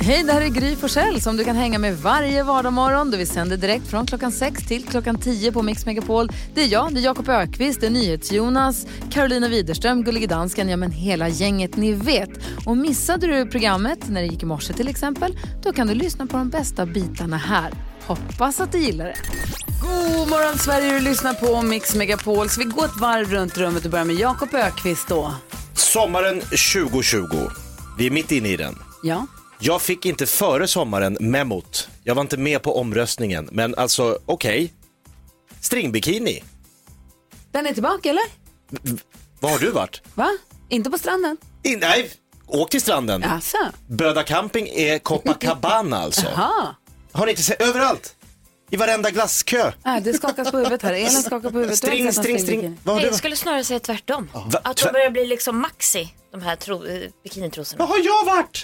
Hej, det här är Gry Forssell som du kan hänga med varje vardagsmorgon. Vi sänder direkt från klockan 6 till klockan 10 på Mix Megapol. Det är jag, det är Jakob Ökvist, det är NyhetsJonas, Carolina Widerström, Gullige Dansken, ja men hela gänget ni vet. Och missade du programmet när det gick i morse till exempel, då kan du lyssna på de bästa bitarna här. Hoppas att du gillar det. God morgon Sverige, du lyssnar på Mix Megapol. Så vi går ett varv runt rummet och börjar med Jakob Ökvist då. Sommaren 2020. Vi är mitt inne i den. Ja. Jag fick inte före sommaren memot. Jag var inte med på omröstningen. Men alltså, okej. Stringbikini. Den är tillbaka eller? Var har du varit? Va? Inte på stranden? In, nej, åk till stranden. Jaså? Böda camping är Copacabana alltså. Jaha. Har ni inte sett? Överallt. I varenda glasskö. Ah, det skakas på huvudet här. Elin skakar på huvudet. String, string, string. Vad har Nej, du jag skulle snarare säga tvärtom. Va? Att Tvär- de börjar bli liksom maxi, de här tro- eh, bikinitrosorna. Vad har jag varit?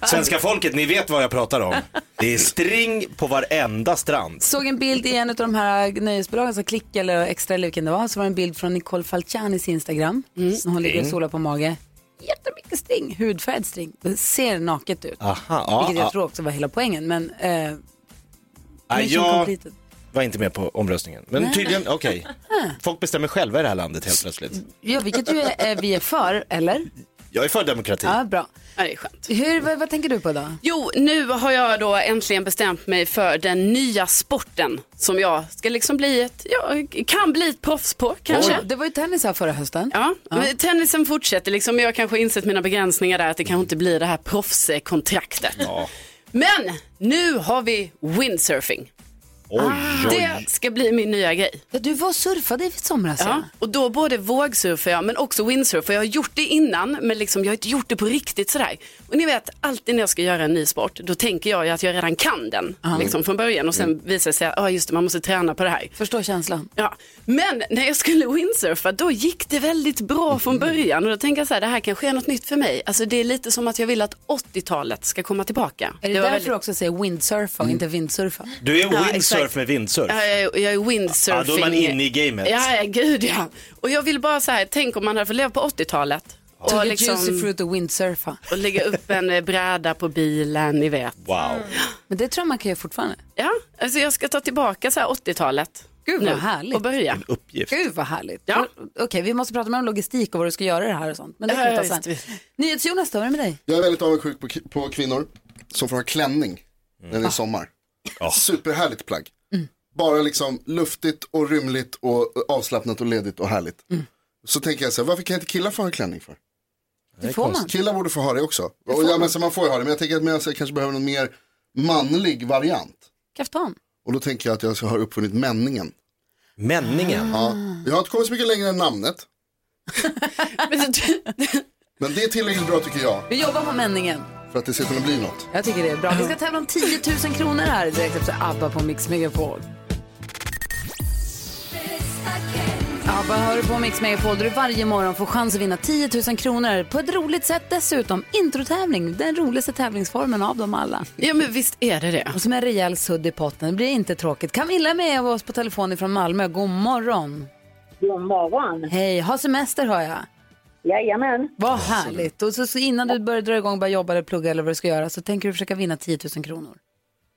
Svenska folket, ni vet vad jag pratar om. Det är string på varenda strand. såg en bild i en av de här nöjesbolagen, så Klick eller Extra eller vilken det var, så var det en bild från Nicole Falcianis Instagram. Så hon ligger och solar på mage. Jättemycket string, hudfärgad string. Det ser naket ut. Aha, ja, vilket jag ja. tror också var hela poängen. Men eh, Nej, mission jag completed. var inte med på omröstningen. Men tydligen, okej. Folk bestämmer själva i det här landet helt plötsligt. Ja, vilket ju är, eh, vi är för, eller? Jag är för demokrati. Ja, bra. Ja, det är skönt. Hur, vad, vad tänker du på då? Jo, nu har jag då äntligen bestämt mig för den nya sporten som jag ska liksom bli ett, ja, kan bli ett proffs på kanske. Det var ju tennis här förra hösten. Ja, men tennisen fortsätter liksom, jag har kanske insett mina begränsningar där, att det kanske inte blir det här proffskontraktet. Ja. Men nu har vi windsurfing. Oj, oj. Det ska bli min nya grej. Ja, du var och surfade i somras Ja, och då både vågsurfar jag men också windsurfar. Jag har gjort det innan men liksom, jag har inte gjort det på riktigt sådär. Och ni vet, alltid när jag ska göra en ny sport då tänker jag ju att jag redan kan den liksom, från början och sen visar det sig att ah, just det, man måste träna på det här. Förstår känslan. Ja, men när jag skulle windsurfa då gick det väldigt bra från början och då tänker jag så här, det här kanske är något nytt för mig. Alltså det är lite som att jag vill att 80-talet ska komma tillbaka. Är det, var därför väldigt- du också säger windsurfa och inte vindsurfa? Du är Ja, windsurf exakt. med vindsurf. Ja, jag, är- jag är windsurfing. Ja, då är man inne i gamet. Ja, ja, gud ja. Och jag vill bara så här, tänk om man hade fått leva på 80-talet. Tog Och, a juicy liksom, fruit och windsurfa. och lägga upp en eh, bräda på bilen, ni vet. Wow. Men det tror jag man kan göra fortfarande. Ja, alltså jag ska ta tillbaka så här 80-talet. Gud, vad nu härligt. Och börja. Uppgift. Gud vad härligt. Ja. Okej, vi måste prata mer om logistik och vad du ska göra det här och sånt. Men det kan vi Ja, ta sen. NyhetsJonas då, vad är det med dig? Jag är väldigt avundsjuk på, på kvinnor som får ha klänning när det är sommar. Superhärligt plagg. Bara liksom luftigt och rymligt och avslappnat och ledigt och härligt. Så tänker jag så här, varför kan inte killar få ha klänning för? Det får man. Killar borde få ha det också. Och ja, men så man får ju ha det, men jag tänker att man kanske behöver någon mer manlig variant. Kaftan. Och då tänker jag att jag ska ha uppfunnit männingen. Männingen. Ja. Jag har inte kommit så mycket längre än namnet. Men det är tillräckligt bra tycker jag, Vi jobbar på männingen. För att det ska kunna bli något. Jag tycker det är bra. Vi ska tävla om 10 000 kronor här direkt efter ABBA på Mix Megapol. ABBA hör du på Mix Megapol där du varje morgon får chans att vinna 10 000 kronor på ett roligt sätt dessutom. Introtävling, den roligaste tävlingsformen av dem alla. Ja, men visst är det det. Och som en rejäl sudd i potten. Det blir inte tråkigt. Camilla är med oss på telefon från Malmö. God morgon. God morgon. Hej, ha semester har jag. Jajamän. Vad härligt. Och så, så innan du börjar dra igång, börja jobba eller plugga eller vad du ska göra så tänker du försöka vinna 10 000 kronor.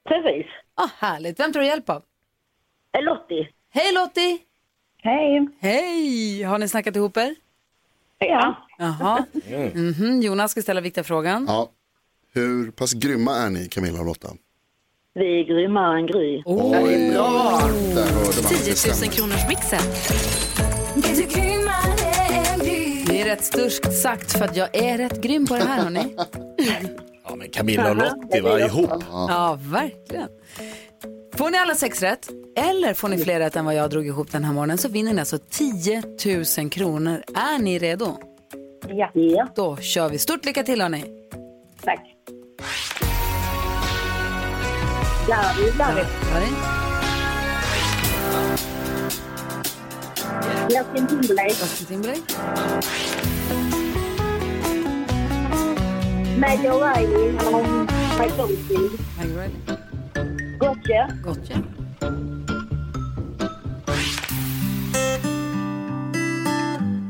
Precis. Ah, härligt. Vem tar du hjälp av? Eh, Lottie. Hej Lottie! Hej. Hej! Har ni snackat ihop er? Ja. Jaha. Mhm, Jonas ska ställa viktiga frågan. Ja. Hur pass grymma är ni Camilla och Lotta? Vi är grymmare än Gry. Oh. Oj, bra. Där hörde man. 10 000 kronors mixen. Rätt sturskt sagt för att jag är rätt grym på det här hörni. Ja, men Camilla och Lottie var ihop. Ja, verkligen. Får ni alla sex rätt, eller får ni fler rätt än vad jag drog ihop den här morgonen, så vinner ni alltså 10 000 kronor. Är ni redo? Ja. ja. Då kör vi. Stort lycka till hörni. Tack. Larry, Larry. Justin Timberlake. Justin Timberlake? Maggie O'Reilly. Um, Mike Oldfield. Maggie Riley? Gotcha. Gotcha.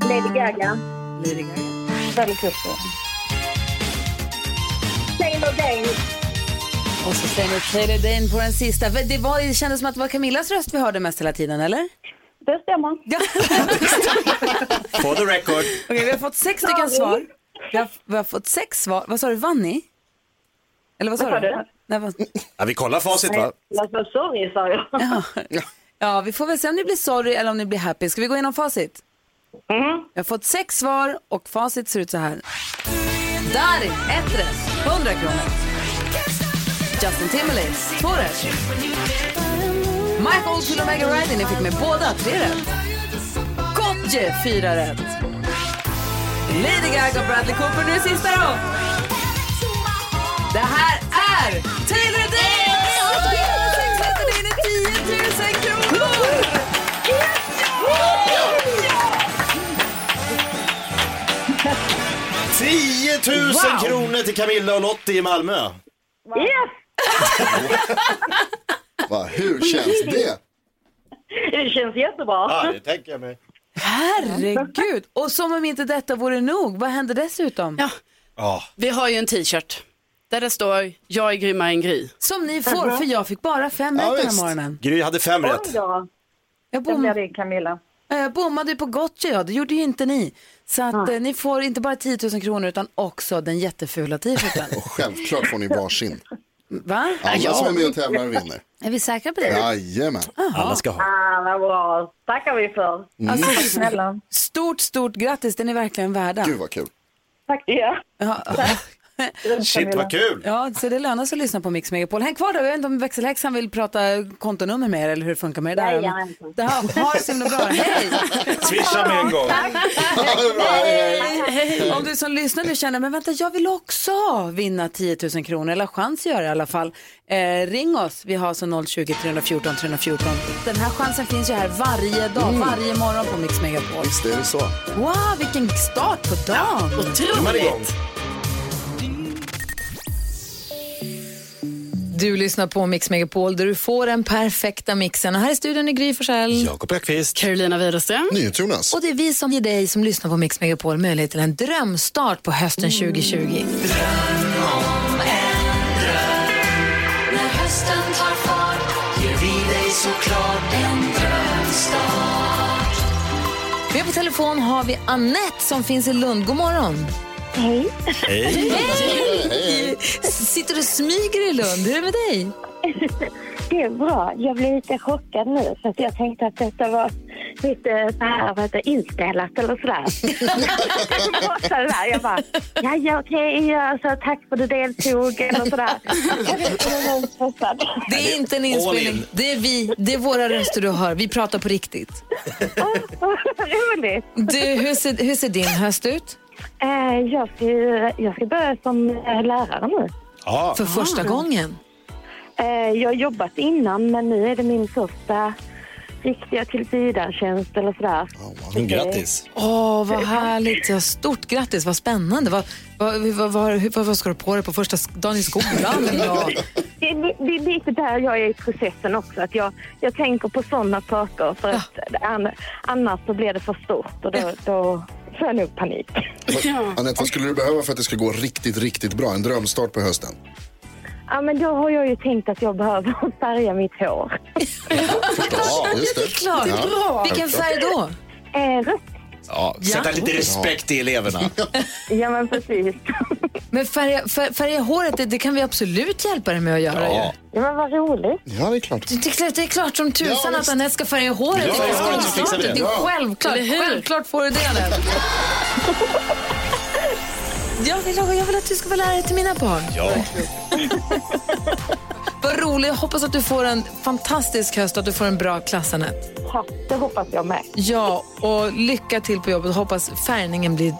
Lady Gaga. Lady Gaga? Bradley Cooper. Taylor Dane. Och så Taylor Dane på den sista. Det, var, det kändes som att det var Camillas röst vi hörde mest hela tiden, eller? Det stämmer. Ja. For the record. Okej, vi har fått sex stycken svar. Vi har, vi har fått sex svar. Vad sa du, vann ni? Eller vad sa Vad sa du? du? Nej, vad... Ja, vi kollar facit va? Alltså, sorry, sa jag. ja. ja, vi får väl se om ni blir sorry eller om ni blir happy. Ska vi gå igenom facit? Mm. Vi har fått sex svar och facit ser ut så här. Darin, ett rätt, 100 kronor. Justin Timberlake, två rätt. Mike Oldfield och Megan Ryder, ni fick med båda, tre rätt. Gotye, fyra rätt. Lady Gaga och Bradley Cooper, nu sista då. Det här är Taylor Dane! Och är det är 10 000 kronor! 10 000 Wow. kronor till Camilla och Lottie i Malmö. Yes! Va, hur känns det? Det känns jättebra. Ja, det tänker jag mig. Herregud! Och som om inte detta vore nog, vad händer dessutom? Ja, Ja. vi har ju en t-shirt där det står jag är grymmare än Gry. Som ni får, för jag fick bara fem Ja, rätt den här morgonen. Gry hade fem Oj rätt. då. Jag, Det bom, blir det, Camilla. jag bommade ju på Gotcha, ja. det gjorde ju inte ni. Så att, eh, ni får inte bara 10 000 kronor utan också den jättefula t-shirten. Och självför får ni varsin. Va? Alla som är med och tävlar vinner. Är vi säkra på det? Jajamän. Alla ska ha. Ah, vad bra. tackar vi för. Alltså, Tack snälla. stort, stort grattis, den är verkligen värda. Gud vad kul. Tack ja. Ja, Shit vad kul. ja, så det lönar sig att lyssna på Mix Megapol. Häng kvar då, jag vet inte om växelhäxan vill prata kontonummer med er eller hur det funkar med det där. Jajamensan. Det här, ha det så himla bra, hej! Swisha med en gång. Hej! Om du som lyssnar nu känner, men vänta, jag vill också vinna 10 000 kronor, eller chans att göra det i alla fall. Eh, ring oss, vi har så 020 314 314. Den här chansen finns ju här varje dag, varje morgon på Mix Megapol. Visst är det så. Wow, vilken start på dagen! Nu är Du lyssnar på Mix Megapol där du får den perfekta mixen. Och här i studion är Gry Forssell. Jakob Ökvist. Carolina Widerström. NyhetsJonas. Och det är vi som ger dig som lyssnar på Mix Megapol möjlighet till en drömstart på hösten 2020. Med på telefon har vi Annette som finns i Lund. God morgon. Hej. Hej. Sitter du och smyger i Lund? Hur är det med dig? Det är bra. Jag blev lite chockad nu för att jag tänkte att detta var lite så här, vad heter det, inspelat eller sådär. så där. Jag bara, ja, ja okej, ja, så tack för att du deltog eller sådär. Väldigt stressad. Det är inte en inspelning. in. Det är vi. Det är våra röster du hör. Vi pratar på riktigt. Roligt. Du, hur, ser, hur ser din höst ut? Eh, jag, ska, jag ska börja som eh, lärare nu. Ja. För första gången. Eh, jag har jobbat innan men nu är det min första riktiga tillsvidaretjänst eller sådär. Grattis. Åh, vad härligt. Ja, stort grattis. Vad spännande. Vad, vad, vad, vad, vad, vad ska du på dig på första dagen i skolan? Ja. Det, det, det är lite där jag är i processen också. Att jag, jag tänker på sådana saker för att an, annars så blir det för stort och då, då får jag nog panik. Anette, vad skulle du behöva för att det ska gå riktigt, riktigt bra? En drömstart på hösten. Ja, men då har jag ju tänkt att jag behöver färga mitt hår. Ja, just det. Klart. Ja. Vilken färg då? Eh, rött. Ja, sätta lite respekt i eleverna. Ja, men precis. Men färga, fär, färga håret, det, det kan vi absolut hjälpa dig med att göra. Ja. ju. Ja, men vad roligt. Ja, det är klart. Det, är klart- det är klart som tusan Ja, att visst. Anette ska färga håret. Ja, det, ja, är så fixar vi det. det är självklart. Eller hur? Självklart får du det Anette. Jag vill, jag vill att du ska vara lärare till mina barn. Ja. Vad roligt. Jag hoppas att du får en fantastisk höst och att du får en bra klass, Anette. Tack, det hoppas jag med. Ja, och lycka till på jobbet. Hoppas färgningen blir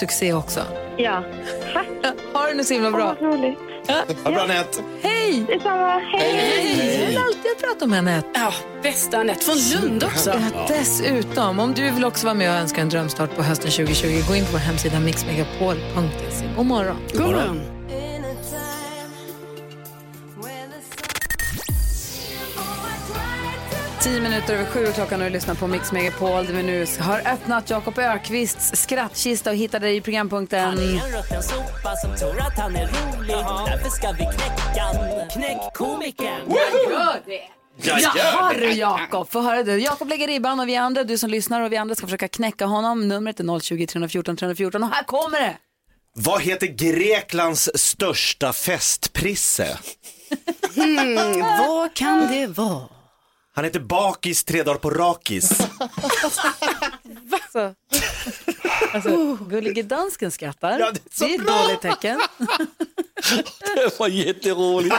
succé också. Ja, tack. Ha det nu så himla bra. Vad roligt. Ha det bra Anette. Hej! Detsamma. Hej. Hej! Jag vill alltid att prata med Anette. Ja, bästa Anette från Lund också. Ja, dessutom, om du vill också vara med och önska en drömstart på hösten 2020, gå in på vår hemsida mixmegapol.se. God morgon. God morgon. Tio minuter över sju klockan och du lyssnar på Mix Megapol där vi nu har öppnat Jakob Ökvists skrattkista och hittade dig i programpunkten. Han är en rutten sopa som tror att han är rolig Därför ska vi knäcka. Knäck komikern Gör det! Jaha du Jakob, få höra du. Jakob lägger ribban och vi andra, du som lyssnar och vi andra ska försöka knäcka honom. Numret är 020 314 314 och här kommer det! Vad heter Greklands största festprisse? Mm, vad kan det vara? Han heter Bakis tre dagar på rakis. Så. Alltså, gullige dansken skrattar. Ja, det är så det är ett bra. dåligt tecken. Det var jätteroligt.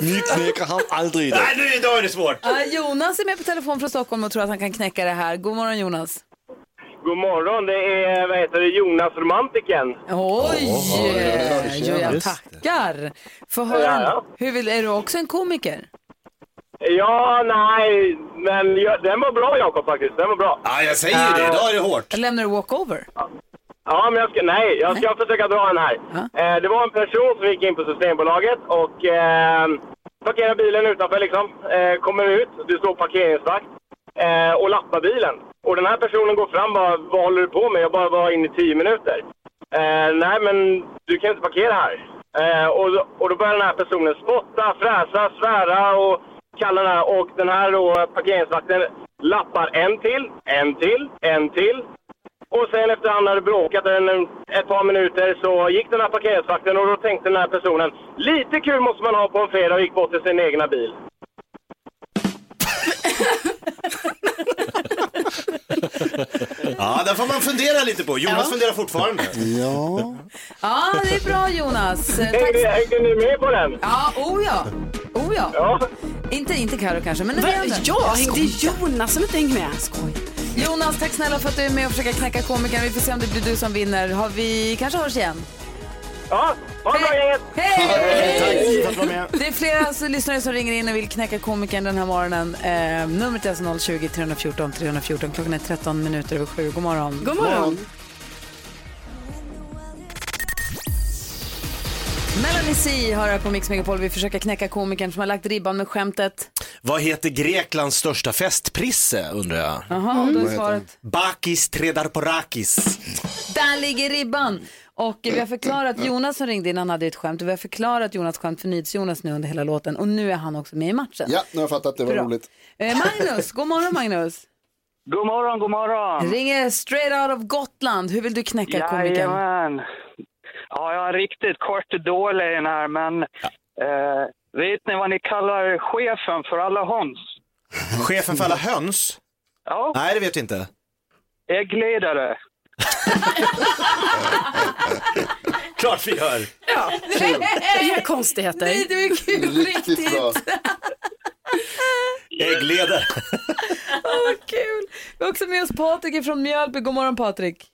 Ni knäcker han aldrig idag. Nej, nu idag är det svårt. Ja, Jonas är med på telefon från Stockholm och tror att han kan knäcka det här. God morgon Jonas. God morgon, det är vad heter det, Jonas Romantiken. Oj! jo, jag tackar. Få höra, Ja, ja. hur vill, är du också en komiker? Ja, nej, men ja, den var bra Jakob faktiskt. Den var bra. Ja, jag säger ju det. Idag är det hårt. Lämnar du walkover? Ja, men jag ska, nej, jag ska försöka dra den här. Ja. Eh, det var en person som gick in på Systembolaget och eh, parkerade bilen utanför liksom. Eh, kommer ut, det står parkeringsvakt eh, och lappar bilen. Och den här personen går fram och bara, vad håller du på med? Jag bara var inne i tio minuter. Eh, nej, men du kan inte parkera här. Eh, och, då- och då börjar den här personen spotta, fräsa, svära och kallarna här. Och den här då, parkeringsvakten lappar en till, en till, en till. Och sen efter han hade bråkat en, ett par minuter så gick den här parkeringsvakten och då tänkte den här personen lite kul måste man ha på en fredag och gick bort till sin egna bil. Ja, där får man fundera lite på. Jonas funderar fortfarande. Ja, Ja, det är bra Jonas. Eh, Tack. Hängde, hängde ni med på den? Ja, oh ja. Oh ja. Ja. Inte, inte Karo kanske, men Va? Ja, Jag det är skojar. Jonas som inte hänger med. Skoj. Jonas, tack snälla för att du är med och försöker knäcka komikern. Vi får se om det blir du som vinner. Har vi kanske hörs igen? Ja, ha det bra gänget! Hej! Tack för att du var med. Det är flera alltså, lyssnare som ringer in och vill knäcka komikern den här morgonen. Eh, numret är alltså 020 314 314. Klockan är 13 minuter över sju. God morgon. God morgon. Melanie C har här på Mix Megapol. Vi försöker knäcka komikern som har lagt ribban med skämtet. Vad heter Greklands största festprisse undrar jag? Jaha, och då är svaret. Bakis tre dagar på rakis. Där ligger ribban. Och vi har förklarat, Jonas som ringde in, han hade ett skämt. Och vi har förklarat Jonas skämt för NyhetsJonas nu under hela låten. Och nu är han också med i matchen. ja nu har jag fattat, det var Bra. roligt. Eh, Magnus, god morgon Magnus. God morgon, god morgon! Ringer straight out of Gotland. Hur vill du knäcka komikern? Jajamän. Ja, jag är riktigt kort dålig i den här, men eh, vet ni vad ni kallar chefen för alla höns? Chefen för alla höns? Ja, Nej, det vet vi inte. äggledare. Klart vi gör. Inga konstigheter. Nej, du är kul Riktigt riktigt. bra. Äggledare. Åh, vad kul. Vi har också med oss Patrik från Mjölby. God morgon Patrik.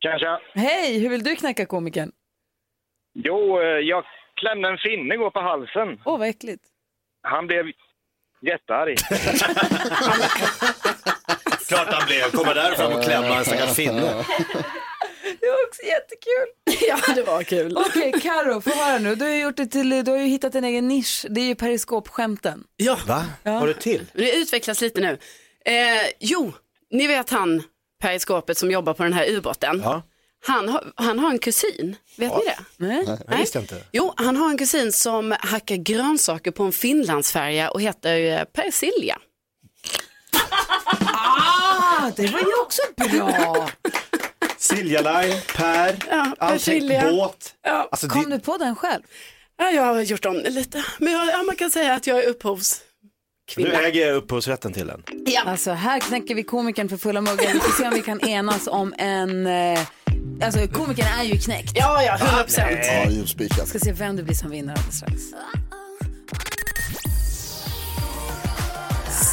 Kanske. Hej, hur vill du knäcka komikern? Jo, eh, jag klämde en finne igår på halsen. Åh, vad äckligt. Han blev jättearg. Klart han blev. Kommer där fram och klämma en stackars finne. Det var också jättekul. Ja, det var kul. Okej, Karo, få höra nu. Du har, gjort det till, du har ju hittat en egen nisch. Det är ju periskopskämten. Ja, Va? Har du till? det utvecklas lite nu. Eh, jo, ni vet han periskopet som jobbar på den här ubåten. Ja. Han, har, han har en kusin, vet ni det? Nej. Det visste jag inte. Jo, han har en kusin som hackar grönsaker på en finlandsfärja och heter eh, persilja. Ah, det var ju också bra. Silja Line, Per, Ja, allting, båt. Ja. Alltså, Kom det, du på den själv? Ja, jag har gjort om det lite. Men jag, ja, man kan säga att jag är du upphovskvinna. äger upphovsrätten till den. Alltså här knäcker vi komikern för fulla muggar. Vi får se om vi kan enas om en... Eh, alltså komikern är ju knäckt. Ja, ja, 100 procent. Ja. Ska se vem det blir som vinner alldeles strax.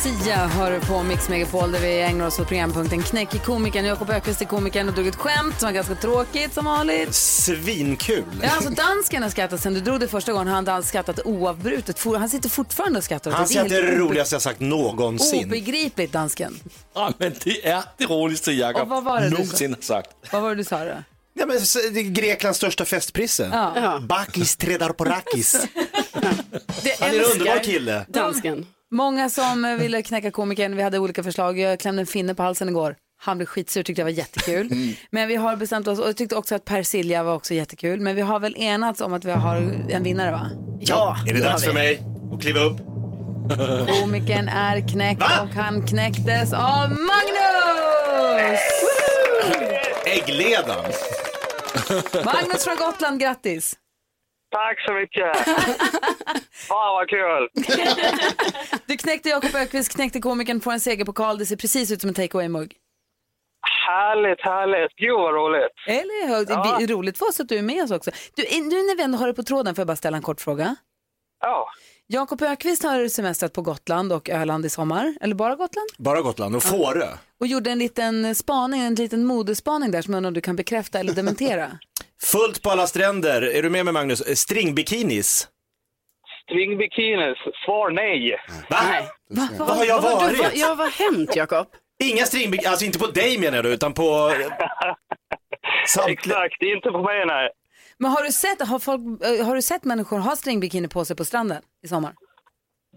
Sia hör på Mix Megapol där vi ägnar oss åt programpunkten Knäck i komikern. Jakob Öqvist är komikern och drog ett skämt som var ganska tråkigt som vanligt. Svinkul. Ja, alltså dansken har skrattat sen du drog det första gången. Han har skrattat oavbrutet. Han sitter fortfarande och skrattar. Han det. säger att det är det roligaste jag sagt någonsin. Obegripligt dansken. Ja, men det är det roligaste Jakob någonsin har sagt. Vad var det du sa då? Ja, men, det är Greklands största festprisse. Ja. Bakis tre dagar på rakis. Det Han är en underbar kille. dansken. Många som ville knäcka komikern, vi hade olika förslag. Jag klämde en finne på halsen igår. Han blev skitsur, tyckte jag var jättekul. Men vi har bestämt oss, och jag tyckte också att Persilja var också jättekul. Men vi har väl enats om att vi har en vinnare va? Ja, Är det dags för mig att kliva upp? Komikern är knäckt och han knäcktes av Magnus! Äggledan. Magnus från Gotland, grattis! Tack så mycket. Fan vad kul. Du knäckte Jakob Ökvist, knäckte komikern, får en segerpokal. Det ser precis ut som en take away-mugg. Härligt, härligt. Gud vad roligt. Eller hur? Ja. Det är roligt för oss att du är med oss också. Du, nu när vi ändå har det på tråden får jag bara ställa en kort fråga. Ja. Jakob Ökvist har semestrat på Gotland och Öland i sommar, eller bara Gotland? Bara Gotland och Fårö. Och gjorde en liten spaning, en liten modespaning där som jag undrar om du kan bekräfta eller dementera. Fullt på alla stränder. Är du med mig Magnus? Stringbikinis. Stringbikinis. Svar nej. Va? Va, Vad har jag Vad- varit? vad- Ja, vad har hänt Jakob? Inga stringbikinis, alltså inte på dig menar du, utan på... Samtliga... Exakt, inte på mig nej. Men har du sett, har folk, eh, har du sett människor ha stringbikini på sig på stranden i sommar?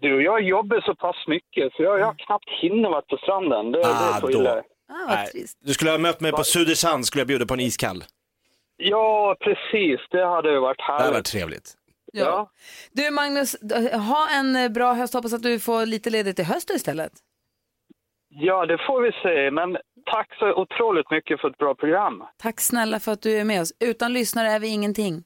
Du, jag jobbar så pass mycket så jag, jag har knappt hinner vara på stranden. Det, det är Ah, så då. illa. Ah, vad Nej, trist. du skulle ha mött mig på Södersand, skulle jag bjuda på en iskall. Ja, precis. Det hade ju varit Det hade härligt. varit trevligt. Ja. Du Magnus, ha en eh, bra höst. Hoppas att du får lite ledigt i höst istället. ja, det får vi se. Men tack så otroligt mycket för ett bra program. Tack snälla för att du är med oss. Utan lyssnare är vi ingenting.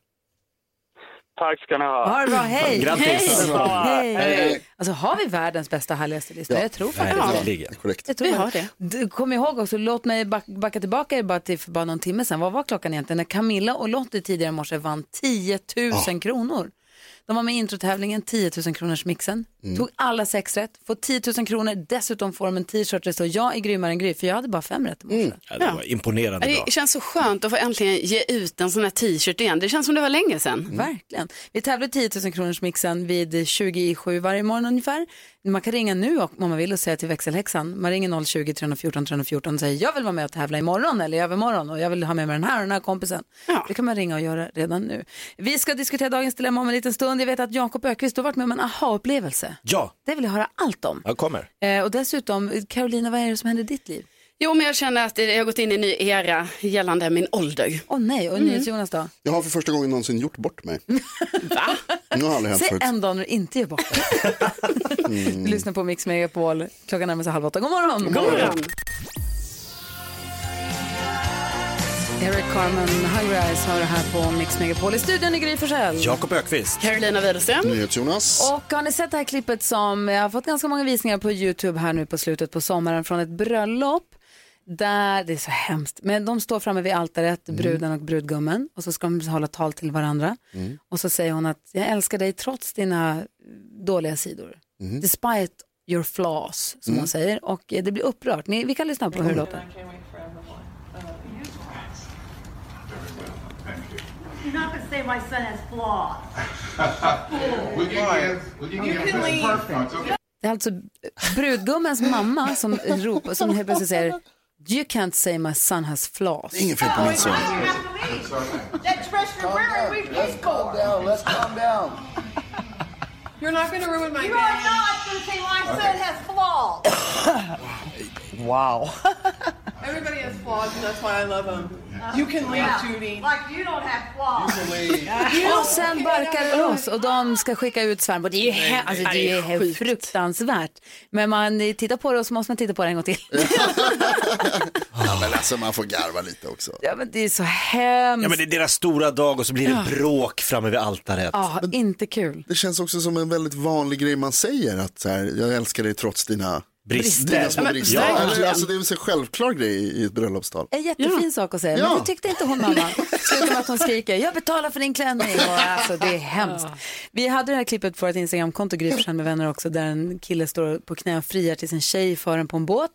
Tack ska ni ha. Ha det bra, hej! Grattis. Hej! Hej. Alltså har vi världens bästa härligaste lista? Jag tror faktiskt det. Verkligen. Korrekt. Jag tror Vi har det. Du, Kom ihåg också, låt mig back, backa tillbaka bara till för bara någon timme sedan. Vad var klockan egentligen? När Camilla och Lottie tidigare i morse vann 10 000 kronor. De var med i introtävlingen 10 000 kronors mixen. Tog alla sex rätt, får 10 000 kronor. Dessutom får de en t-shirt där det står jag är grymmare än Gry, för jag hade bara fem rätt i morse. Ja, det var imponerande bra. Det känns så skönt att få äntligen ge ut en sån här t-shirt igen. Det känns som det var länge sedan. Verkligen. Vi tävlar 10 000 kronors mixen vid 20 i 7 varje morgon ungefär. Man kan ringa nu om man vill och säga till växelhäxan. Man ringer 020 314 314 och säger jag vill vara med och tävla imorgon eller i övermorgon och jag vill ha med mig den här och den här kompisen. Ja. Det kan man ringa och göra redan nu. Vi ska diskutera dagens dilemma om en liten stund. Jag vet att Jakob Ökvist har varit med om en aha-upplevelse. Ja, Det vill jag höra allt om. jag kommer. Eh, och dessutom, Carolina, vad är det som händer i ditt liv? Jo, men jag känner att jag har gått in i en ny era gällande min ålder. Åh nej, och Mm. Jonas då? Jag har för första gången någonsin gjort bort mig. Va? Har aldrig hänt Säg förut. en dag när du inte gör bort det. Du lyssnar på Mix Megapol. Klockan närmar sig halv åtta. God morgon! God morgon. Eric Carmen, Hungry Eyes har det här på Mix Megapol. I studion är Gry Forssell. Jakob Ökvist. Carolina Widerström. NyhetsJonas. Och har ni sett det här klippet som jag har fått ganska många visningar på YouTube här nu på slutet på sommaren från ett bröllop. Där, det är så hemskt, men de står framme vid altaret, bruden och brudgummen och så ska de hålla tal till varandra. Och så säger hon att jag älskar dig trots dina dåliga sidor. Despite your flaws, som hon säger. Och eh, det blir upprört. Ni, vi kan lyssna på hur det låter. You're not going to say my son has flaws. Det är alltså brudgummens mamma som ropar, som helt plötsligt säger You can't say my son has flaws. Inget fel på min son. That dress you're wearing, we paid for. let's calm down. You're not going to ruin my You are not going to say my son has flaws. Wow. Everybody has flaws, and that's why I love him. You can leave, Judy. Like you don't have flaws. Och sen barkar det loss och de ska skicka ut svärmor. Det är ju he- alltså, det är ju fruktansvärt. Men man tittar på det och så måste man titta på det en gång till. Ja, men alltså man får garva lite också. Ja, men det är så hemskt. Ja, men det är deras stora dag och så blir det bråk framme vid altaret. Ja, inte kul. Det känns också som en väldigt vanlig grej man säger. Att så här, jag älskar dig trots dina Brister. Dina små brister. verkligen. Eller, alltså, det är väl en självklar grej i ett bröllopstal. En jättefin sak att säga, Ja. men det tyckte inte hon mamma. Med att hon skriker, jag betalar för din klänning. Och, alltså, det är hemskt. Vi hade det här klippet på ett Instagramkonto, Gry Forssell med vänner också, där en kille står på knä och friar till sin tjej för en på en båt.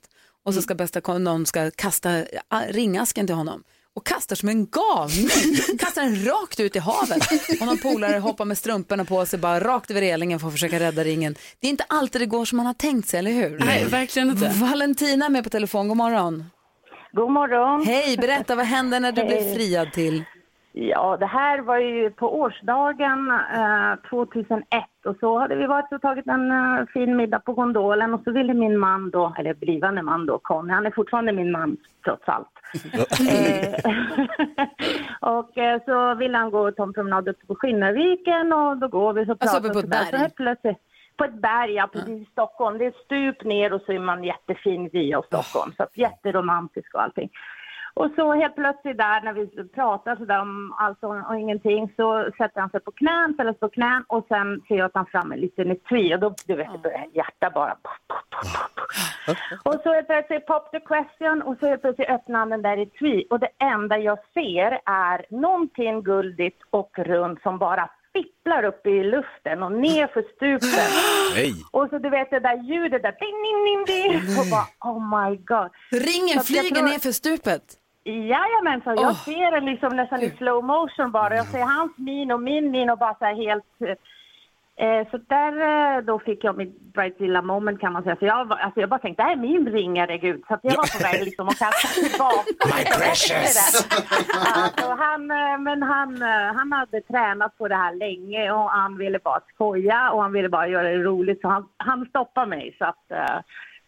Och så ska bästa någon ska kasta ringasken till honom. Och kastar som en galning, kastar den rakt ut i havet. Och någon polare hoppar med strumporna på sig bara rakt över relingen för att försöka rädda ringen. Det är inte alltid det går som man har tänkt sig, eller hur? Nej, verkligen inte. Valentina är med på telefon, god morgon. God morgon. Hej, berätta vad hände när du blev friad till? Ja, det här var ju på årsdagen eh, 2001 och så hade vi varit och tagit en eh, fin middag på gondolen och så ville min man då, eller blivande man då, Conny, han är fortfarande min man trots allt. Eh, och eh, så ville han gå och ta en promenad upp på Skinnarviken och då går vi så Alltså pratar uppe på ett så där. Så berg? helt plötsligt på ett berg, ja, precis i Stockholm. Det är stup ner och så är man jättefin vy av Stockholm. Så att jätteromantisk och allting. Och så helt plötsligt där när vi pratar sådär om allt och, och ingenting så sätter han sig på knän, ställer sig på knän och sen ser jag att han fram en liten etui och då du vet, det börjar hjärtat bara. Och så helt plötsligt pop the question och så helt plötsligt öppnar han den där etui och det enda jag ser är någonting guldigt och runt som bara fipplar upp i luften och ner för stupen. Nej. Och så du vet det där ljudet där, ding, ding, ding, ding. Och bara, oh my god. Ringen flyger tror- ner för stupet. Jajamensan, jag ser den liksom nästan i slow motion bara. Jag ser hans min och min min och bara så här helt... Eh, så där eh, då fick jag mitt bridezilla moment kan man säga. Så jag, alltså jag bara tänkte, det här är min ring, herregud. Så jag var på väg liksom att kasta tillbaka. My precious. Alltså, han, eh, men han, eh, han hade tränat på det här länge och han ville bara skoja och han ville bara göra det roligt. Så han, han stoppade mig. Så, att, eh,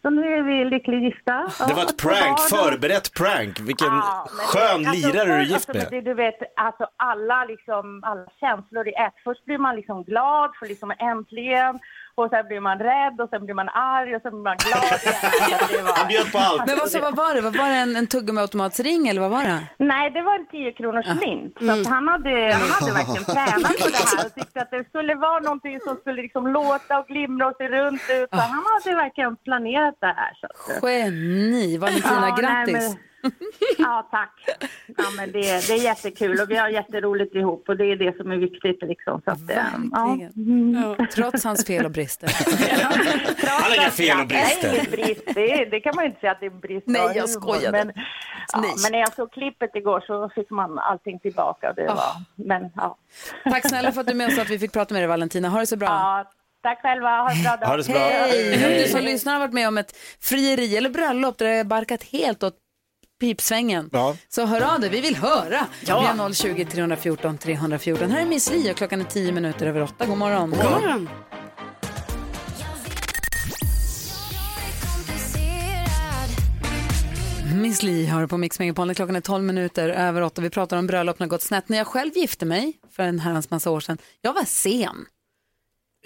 så nu är vi lyckligt gifta. Det var ett prank, förberett prank. Vilken Ja, skön alltså, lirare du är gift alltså, med. det, du vet, alltså alla, liksom, alla känslor i ett. Först blir man liksom glad för liksom äntligen. Och sen blir man rädd och sen blir man arg och sen blir man glad igen. Det var... Han bjöd på allt. Men vad, så, vad var det? Vad var det en, en tuggummiautomatsring eller vad var det? Nej, det var en 10 kronors mynt. Så att han, hade, han hade verkligen tränat på det här och tyckte att det skulle vara någonting som skulle liksom låta och glimra och se runt ut. Så han hade verkligen planerat det här. Så att, Geni, Valentina, Ja, nej, grattis. men- Ja, tack. Ja, men det, det är jättekul och vi har jätteroligt ihop och det är det som är viktigt. Liksom. Så att, eh, ja. Verkligen. Ja, trots hans fel och brister. Han har inga fel och Det är brister. ingen brist. Det, det kan man ju inte säga att det är en brist. Nej, jag skojade. Men, ja, Nej. men när jag såg klippet igår så fick man allting tillbaka. Det var, men, ja. Tack snälla för att du med oss att vi fick prata med dig Valentina. Ha det så bra. Ja, tack själva. Ha en bra dag. Ha det så bra. Hej! Om du som lyssnar har varit med om ett frieri eller bröllop där det har barkat helt åt pipsvängen. Ja. Så hör av dig, vi vill höra. Ja. Vi har 020 314 314. Här är Miss Li och klockan är 10 minuter över 8. God morgon. God morgon. Miss Li hör på Mix Megapol. Klockan är 12 minuter över 8. Vi pratar om bröllop när gått snett. När jag själv gifte mig för en herrans massa år sedan, jag var sen.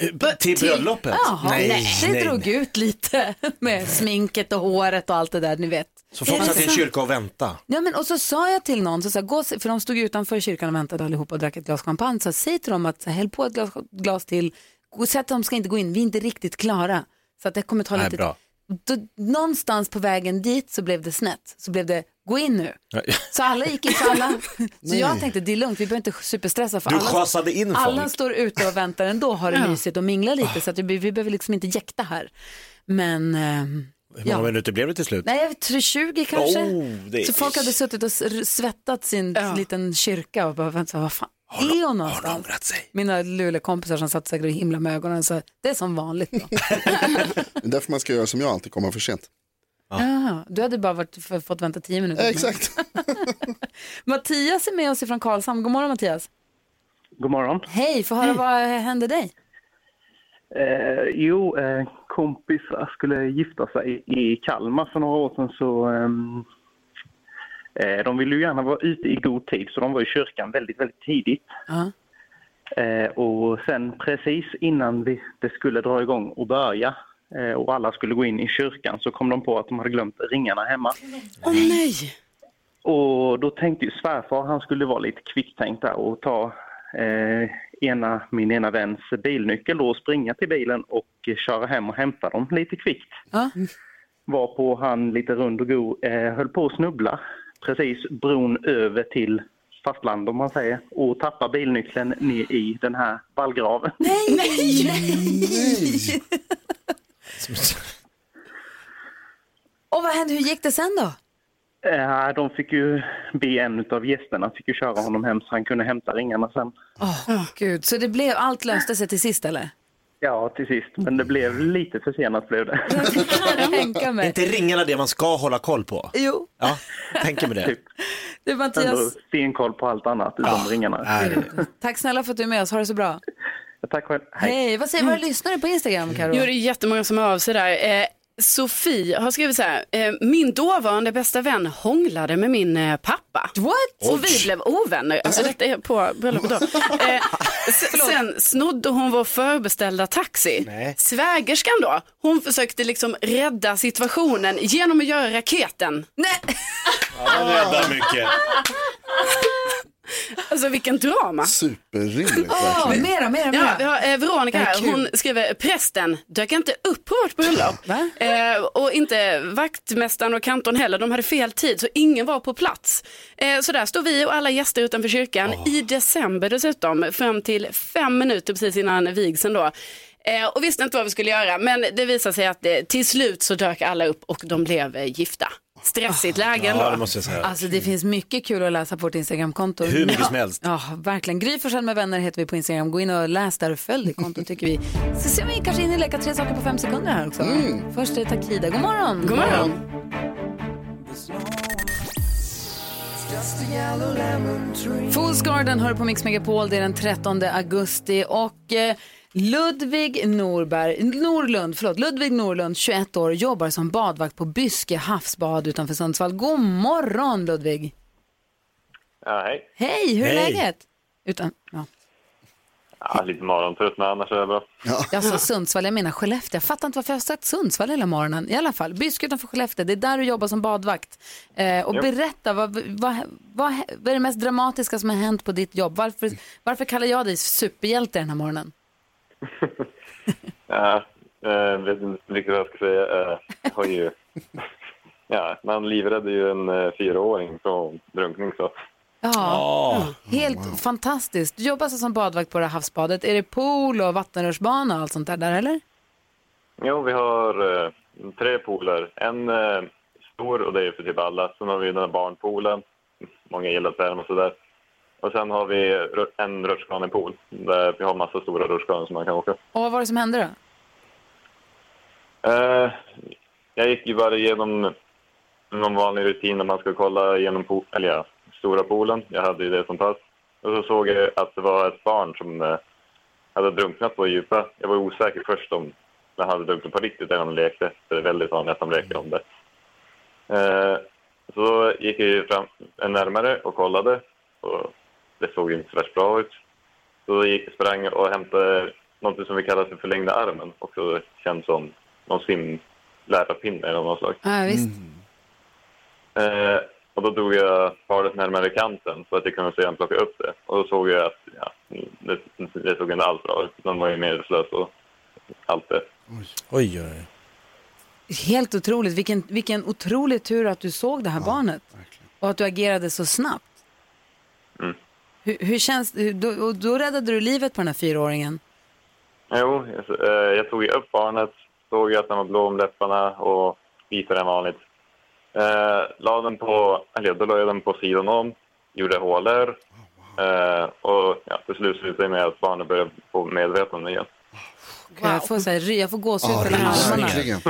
Eh, Till bröllopet? Jaha, nej, det drog ut lite med sminket och håret och allt det där, ni vet. Så folk satt i en kyrka och väntade. Ja, men och så sa jag till någon, så sa, gå, för de stod utanför kyrkan och väntade allihopa och drack ett glas champagne, så säg till dem att så, häll på ett glas, glas till, säg att de ska inte gå in, vi är inte riktigt klara. Så att det kommer ta Nej, lite bra. då, Någonstans på vägen dit så blev det snett, så blev det, gå in nu. Så alla gick in, så alla, så jag tänkte det är lugnt, vi behöver inte superstressa för Du alla, in alla folk. står ute och väntar ändå, har det mysigt och minglar lite så att vi, vi behöver liksom inte jäkta här. Men ehm, Hur många ja. minuter blev det till slut? Nej, jag tror 20 kanske. Oh, Så folk hade suttit och svettat sin liten kyrka och bara väntat, vad fan är hon någonstans? ångrat sig? Mina lulekompisar som satt säkert och himla med ögonen så det är som vanligt då. Det är därför man ska göra som jag alltid, komma för sent. Jaha, du hade bara varit, f- fått vänta 10 minuter. Ja, exakt. Mattias är med oss ifrån Karlshamn. God morgon Mattias. God morgon. Hej, få höra vad hände dig? Eh, jo, eh, kompisar skulle gifta sig i Kalmar för några år sedan så ehm, eh, de ville ju gärna vara ute i god tid så de var i kyrkan väldigt, väldigt tidigt. Ja. Eh, och sen precis innan vi, det skulle dra igång och börja eh, och alla skulle gå in i kyrkan så kom de på att de hade glömt ringarna hemma. Åh nej! Och då tänkte ju svärfar, han skulle vara lite kvicktänkt där och ta eh, ena, min ena väns bilnyckel då och springa till bilen och köra hem och hämta dem lite kvickt. Ja. Varpå han lite rund och god eh, höll på att snubbla precis bron över till fastland om man säger och tappa bilnyckeln ner i den här vallgraven. Nej, nej, nej! Och vad hände, hur gick det sen då? Eh, de fick ju be en av gästerna fick ju köra honom hem så han kunde hämta ringarna sen. Åh gud, så det blev, allt löste sig till sist eller? Ja, till sist. Men det blev lite försenat blev det. Är mig. inte ringarna det man ska hålla koll på? Jo. Ja, tänker mig det. Typ. Du Mattias, Ändå stenkoll på allt annat utom ringarna. tack snälla för att du är med oss. Ha det så bra. Tack själv. Hej, vad säger våra lyssnare på Instagram, Karo? Jo, det är jättemånga som hör av sig där. Sofie har skrivit så här, eh, min dåvarande bästa vän hånglade med min eh, pappa. What? Och vi blev ovänner. Alltså detta är på bröllopet då. Eh, sen snodde hon vår förbeställda taxi. Svägerskan då, hon försökte liksom rädda situationen genom att göra raketen. Nej. Ja, räddar mycket. Alltså vilken drama. Superrimligt Åh, verkligen. mera, mera, Ja, mera. vi har eh, Veronica här hon skriver prästen dök inte upp på vårt bröllop. Eh, och inte vaktmästaren och kantorn heller, de hade fel tid så ingen var på plats. Eh, så där står vi och alla gäster utanför kyrkan i december dessutom, fram till fem minuter precis innan vigseln då. Eh, och visste inte vad vi skulle göra, men det visade sig att eh, till slut så dök alla upp och de blev eh, gifta. Stressigt läge ändå. Ja, det måste jag säga. Alltså det finns mycket kul att läsa på vårt Instagramkonto. Hur mycket som helst. Ja, verkligen. Gry Forssell med vänner heter vi på Instagram. Gå in och läs där och följ det kontot tycker vi. Så ser vi kanske in i leka tre saker på fem sekunder här också. Först är det Takida. God morgon. God morgon. Fools Garden hör på Mix Megapol. Det är den 13 augusti och eh, Ludvig Norberg, Norlund, förlåt, Ludvig Norlund, 21 år, jobbar som badvakt på Byske havsbad utanför Sundsvall. God morgon Ludvig! Ja, hej. Hej, hur är Hej. läget? Utan, ja. Ja, lite morgontrött, men annars är det bra. Jag sa Sundsvall, jag menar Skellefteå. Jag fattar inte varför jag har sagt Sundsvall hela morgonen. I alla fall, Byske utanför Skellefteå, det är där du jobbar som badvakt. Eh, och Jo. berätta, vad, vad, vad, vad är det mest dramatiska som har hänt på ditt jobb? Varför, varför kallar jag dig superhjälte den här morgonen? Ja, eh, vet inte riktigt vad jag ska säga. Eh, jag har ju... Ja, man livräddade ju en eh, fyraåring från drunkning, så... Ja, helt fantastiskt. Du jobbar alltså som badvakt på det här havsbadet. Är det pool och vattenrutschbana och allt sånt där, där eller? Jo, vi har eh, tre pooler. En eh, stor, och det är för typ alla. Sen har vi den här barnpoolen. Många gillar term och sådär. Och sen har vi en rutschkanepool där vi har massa stora rutschkanor som man kan åka. Och vad var det som hände då? Eh, jag gick ju bara igenom någon vanlig rutin när man ska kolla igenom pool, eller ja, stora poolen. Jag hade ju det som pass. Och så såg jag att det var ett barn som eh, hade drunknat på djupa. Jag var osäker först om den hade drunknat på riktigt eller om de lekte. För det är väldigt vanligt att de leker om det. Eh, så gick jag fram närmare och kollade. Och det såg inte så värst bra ut. Så då gick jag sprang och hämtade något som vi kallar för förlängda armen. Och så känns som någon simlärarpinne eller något slag. Ja, visst. Eh, och då drog jag paret närmare kanten så att jag kunde sedan plocka upp det. Och då såg jag att ja, det, det såg inte alls bra ut. Den var ju medvetslös och allt det. Oj, oj, Helt otroligt. Vilken, vilken otrolig tur att du såg det här barnet. Och att du agerade så snabbt. Hur, hur känns? Då, och då räddade du livet på den här fyraåringen. Jo, jag, eh, jag tog upp barnet, såg att den var blå om läpparna och vitare än vanligt. Eh, la den på, eller då la jag den på sidan om, gjorde hålor eh, och ja, till slut slutade det med att barnet började få medvetande igen. Jag får, så här, jag får gåshud Ja, på hela armarna.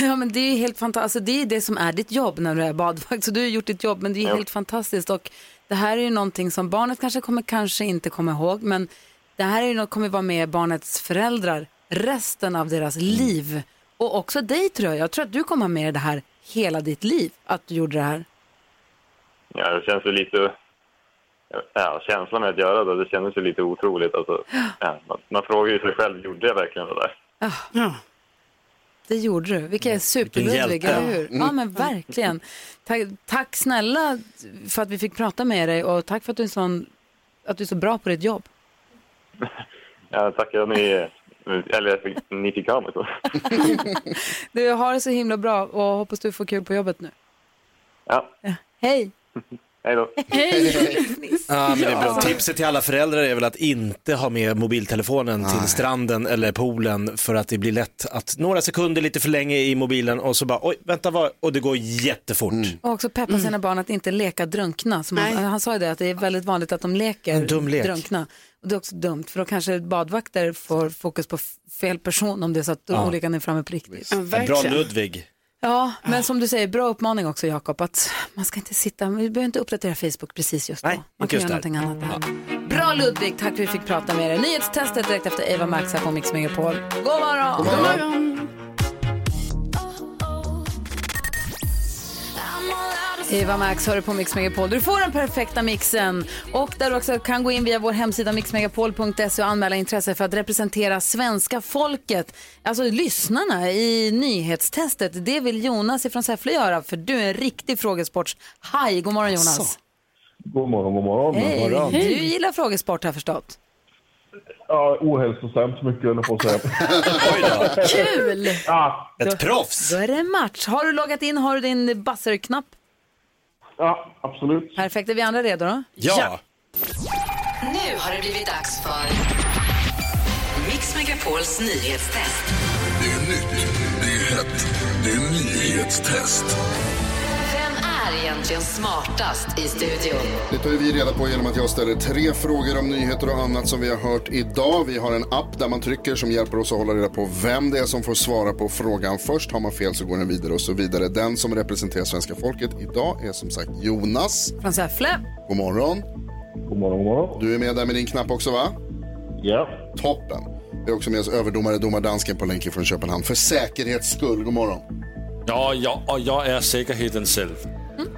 Ja, men det är helt fantastiskt. Alltså, det är det som är ditt jobb när du är badvakt. Så du har gjort ditt jobb, men det är Ja. helt fantastiskt. Och det här är ju någonting som barnet kanske kommer kanske inte komma ihåg, men det här är ju något kommer vara med barnets föräldrar resten av deras liv. Och också dig tror jag. Jag tror att du kommer ha med det här hela ditt liv, att du gjorde det här. Ja, det känns ju lite... Ja, känslan med att göra det, det kändes ju lite otroligt. Alltså, ja, man, man frågar ju sig själv, gjorde jag verkligen det där? Ja. Det gjorde du. Vilka är superludvig, eller hur? Ja, men verkligen. Tack, tack snälla för att vi fick prata med dig och tack för att du är, sån, att du är så bra på ditt jobb. Ja, tackar ni, eller ni fick ha mig så. Du har det så himla bra och hoppas du får kul på jobbet nu. Ja, Hej! hej då. Ja, men det är bra. Ja. Tipset till alla föräldrar är väl att inte ha med mobiltelefonen till stranden eller poolen för att det blir lätt att några sekunder lite för länge i mobilen och så bara oj, vänta vad, och det går jättefort. Och också peppa sina barn att inte leka drunkna. Som han, han sa ju det, att det är väldigt vanligt att de leker En dum lek. drunkna. Och det är också dumt, för då kanske badvakter får fokus på fel person om det är så att Ja. olyckan är framme på riktigt. Bra Ludvig. Ja, men som du säger, bra uppmaning också Jakob, att man ska inte sitta, vi behöver inte uppdatera Facebook precis just då. Nej, man kan göra där. någonting annat där. Bra Ludvig, tack för att vi fick prata med dig. Nyhetstestet direkt efter Eva Max här på Mix Megapol. God morgon! God morgon. Eva Max hör du på Mix Megapol. Du får den perfekta mixen och där du också kan gå in via vår hemsida mixmegapol.se och anmäla intresse för att representera svenska folket, alltså lyssnarna i nyhetstestet. Det vill Jonas ifrån Säffle göra för du är en riktig frågesportshaj. God morgon Jonas. God morgon, god morgon. Hej. Du gillar frågesport har förstått. Ja, ohälsosamt mycket höll jag på att säga. Kul! Ja. Ett proffs! Då är det match. Har du loggat in? Har du din buzzer-knapp? Ja, absolut. Perfekt. Är vi andra redo då? Ja! Nu har det blivit dags för Mix Megapols nyhetstest. Det är nytt, det är hett, det är nyhetstest. Är egentligen smartast i studion? Det tar vi reda på genom att jag ställer tre frågor om nyheter och annat som vi har hört idag. Vi har en app där man trycker som hjälper oss att hålla reda på vem det är som får svara på frågan först. Har man fel så går den vidare och så vidare. Den som representerar svenska folket idag är som sagt Jonas. Från Säffle. God morgon. God morgon, god morgon. Du är med där med din knapp också va? Ja. Toppen. Vi har också med oss överdomare domardansken på länk från Köpenhamn. För säkerhets skull, god morgon. Ja, ja, och jag är säkerheten själv.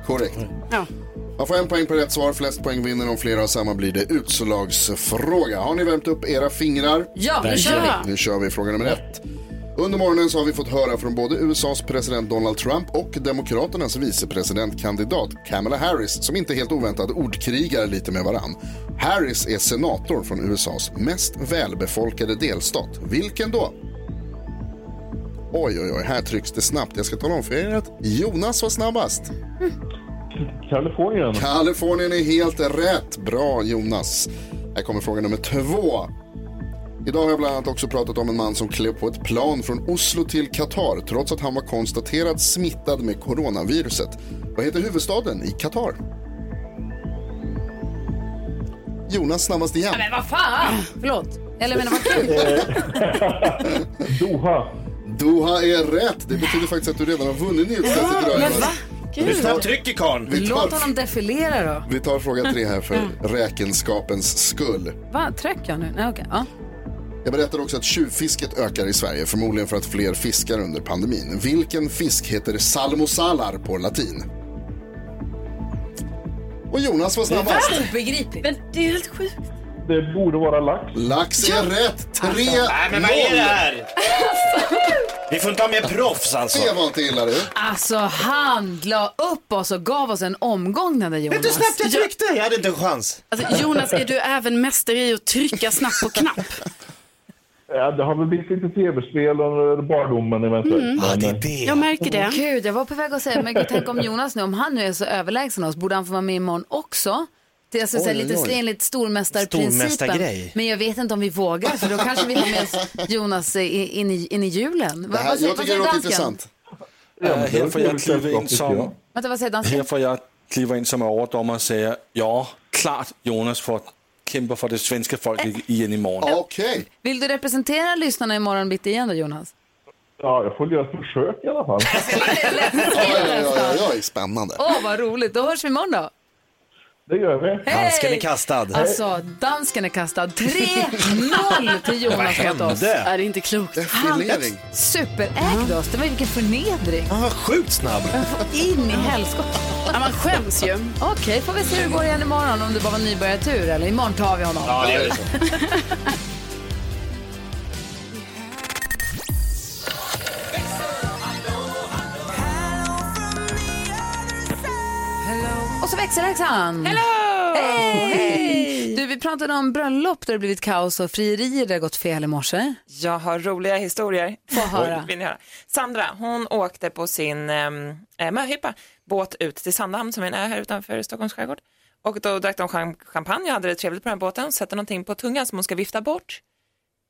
Korrekt. Ja. Man får en poäng på rätt svar, flest poäng vinner. Om flera har samma blir det utslagsfråga. Har ni värmt upp era fingrar? Ja, nu kör vi. Nu kör vi fråga nummer ett. Under morgonen så har vi fått höra från både USAs president Donald Trump och Demokraternas vicepresidentkandidat Kamala Harris som inte helt oväntat ordkrigar lite med varann. Harris är senator från USAs mest välbefolkade delstat. Vilken då? Oj, oj, oj, här trycks det snabbt. Jag ska tala om för er att Jonas var snabbast. Kalifornien. Kalifornien är helt rätt. Bra Jonas. Här kommer fråga nummer två. Idag har jag bland annat också pratat om en man som klev på ett plan från Oslo till Qatar trots att han var konstaterad smittad med coronaviruset. Vad heter huvudstaden i Qatar? Jonas snabbast igen. Men vad fan! Förlåt. Eller menar vad kul. Doha. Doha är rätt. Det betyder faktiskt att du redan har vunnit nyhetstestet idag. Men va? Snabbt trycker karln? Vi Låt honom defilera då. vi tar fråga tre här för räkenskapens skull. Va, tryck jag nu? Nej, okej. Ja. Jag berättade också att tjuvfisket ökar i Sverige, förmodligen för att fler fiskar under pandemin. Vilken fisk heter salmosalar på latin? Och Jonas var snabbast. Obegripligt. Men det är helt sjukt. Det borde vara lax. Lax är rätt. 3-0. Nej men vad är det här? Vi får inte ha med proffs alltså. Det var inte illa du. Alltså han la upp oss och gav oss en omgång den där Vet du hur Jonas. snabbt jag tryckte? Jag hade inte en chans. Alltså, Jonas, är du även mästare i att trycka snabbt på knapp? Ja, det har väl blivit lite tv-spel under barndomen eventuellt. Mm. Ja, det är det. Jag märker det. Gud, jag var på väg att säga, men tänk om Jonas nu, om han nu är så överlägsen oss, borde han få vara med imorgon också? Det är alltså så här Oj, lite oj. enligt stormästarprincipen. Men jag vet inte om vi vågar, för då kanske vi har med oss Jonas i- in i, in i julen. Det Vad- här, vad säger- jag vad tycker det säger låter intressant. här får jag kliva in som, Vänta, vad säger dansken? här får jag kliva in som överdomare och säga ja, klart Jonas får kämpa för det svenska folket igen imorgon. Okej. Vill du representera lyssnarna imorgon bitti igen då, Jonas? Ja, jag får göra ett försök i alla fall. Oj, oj, oj, oj, spännande. Åh, vad roligt. Då hörs vi imorgon då. Det gör vi. Handsken är kastad. Alltså, dansken är kastad. 3-0 till Jonas mot oss. hände? Är det inte klokt? Defilering. Superägde oss. Det var vilken förnedring. Han var sjukt snabb. In i helskotta. Ja, man skäms ju. Okej, får vi se hur det går igen imorgon om det bara var nybörjartur eller imorgon tar vi honom. Ja, det gör vi så. Växelhäxan. Hello! Hej! Du, vi pratade om bröllop där det blivit kaos och frierier där det gått fel i morse. Jag har roliga historier. Få höra. Vill ni höra? Sandra, hon åkte på sin um, möhippa båt ut till Sandhamn som är en ö här utanför Stockholms skärgård. Och då drack de cham- champagne och hade det trevligt på den här båten. Sätter någonting på tungan som hon ska vifta bort.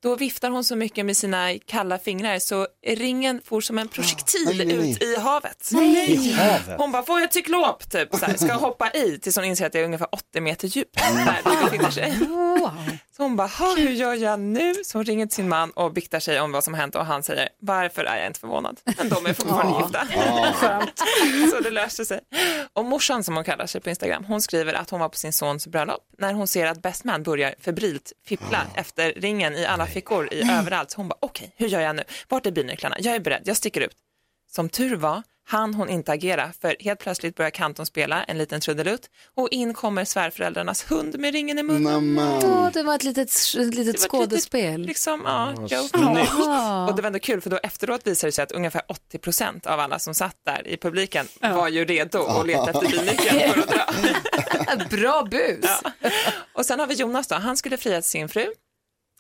Då viftar hon så mycket med sina kalla fingrar så ringen for som en projektil Nej, nej, nej. ut i havet. I havet. Hon bara, får jag cyklop? Typ, så här, ska hoppa i tills hon inser att det är ungefär 80 meter djupt där sig. Wow. Så hon bara, "Ha, hur gör jag nu? Så hon ringer till sin man och biktar sig om vad som hänt och han säger, varför är jag inte förvånad? Men de är fortfarande gifta. Så det löste sig. Och morsan som hon kallar sig på Instagram, hon skriver att hon var på sin sons bröllop när hon ser att best man börjar febrilt fippla efter ringen i alla fickor i överallt. Så hon bara, okej, hur gör jag nu? Vart är bilnycklarna? Jag är beredd, jag sticker ut. Som tur var han hon inte agera för helt plötsligt börjar Kanton spela en liten trudelutt och in kommer svärföräldrarnas hund med ringen i munnen. Åh, det var ett litet, ett litet skådespel. Liksom, ja, joke. snyggt. Och det var ändå kul för då efteråt visade det sig att ungefär 80 procent av alla som satt där i publiken var ju redo att leta efter bilnyckeln för att dra. Bra bus. Ja. Och sen har vi Jonas då, han skulle fria till sin fru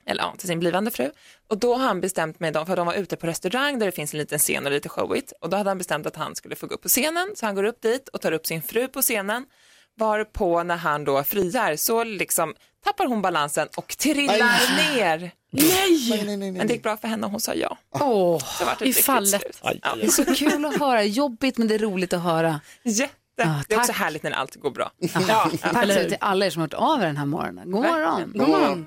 eller ja, till sin blivande fru. Och då har han bestämt med dem, för de var ute på restaurang där det finns en liten scen och lite showigt. Och då hade han bestämt att han skulle få gå upp på scenen, så han går upp dit och tar upp sin fru på scenen. Varpå när han då friar så liksom tappar hon balansen och trillar Nej. ner. Nej! Men det gick bra för henne och hon sa ja. Åh, det i fallet. slut. Ja. Det är så kul att höra. Jobbigt men det är roligt att höra. Jätte. det är också härligt när allt går bra. Ja, Tack till alla er som har hört av er den här morgonen. God morgon. Verkligen. God morgon.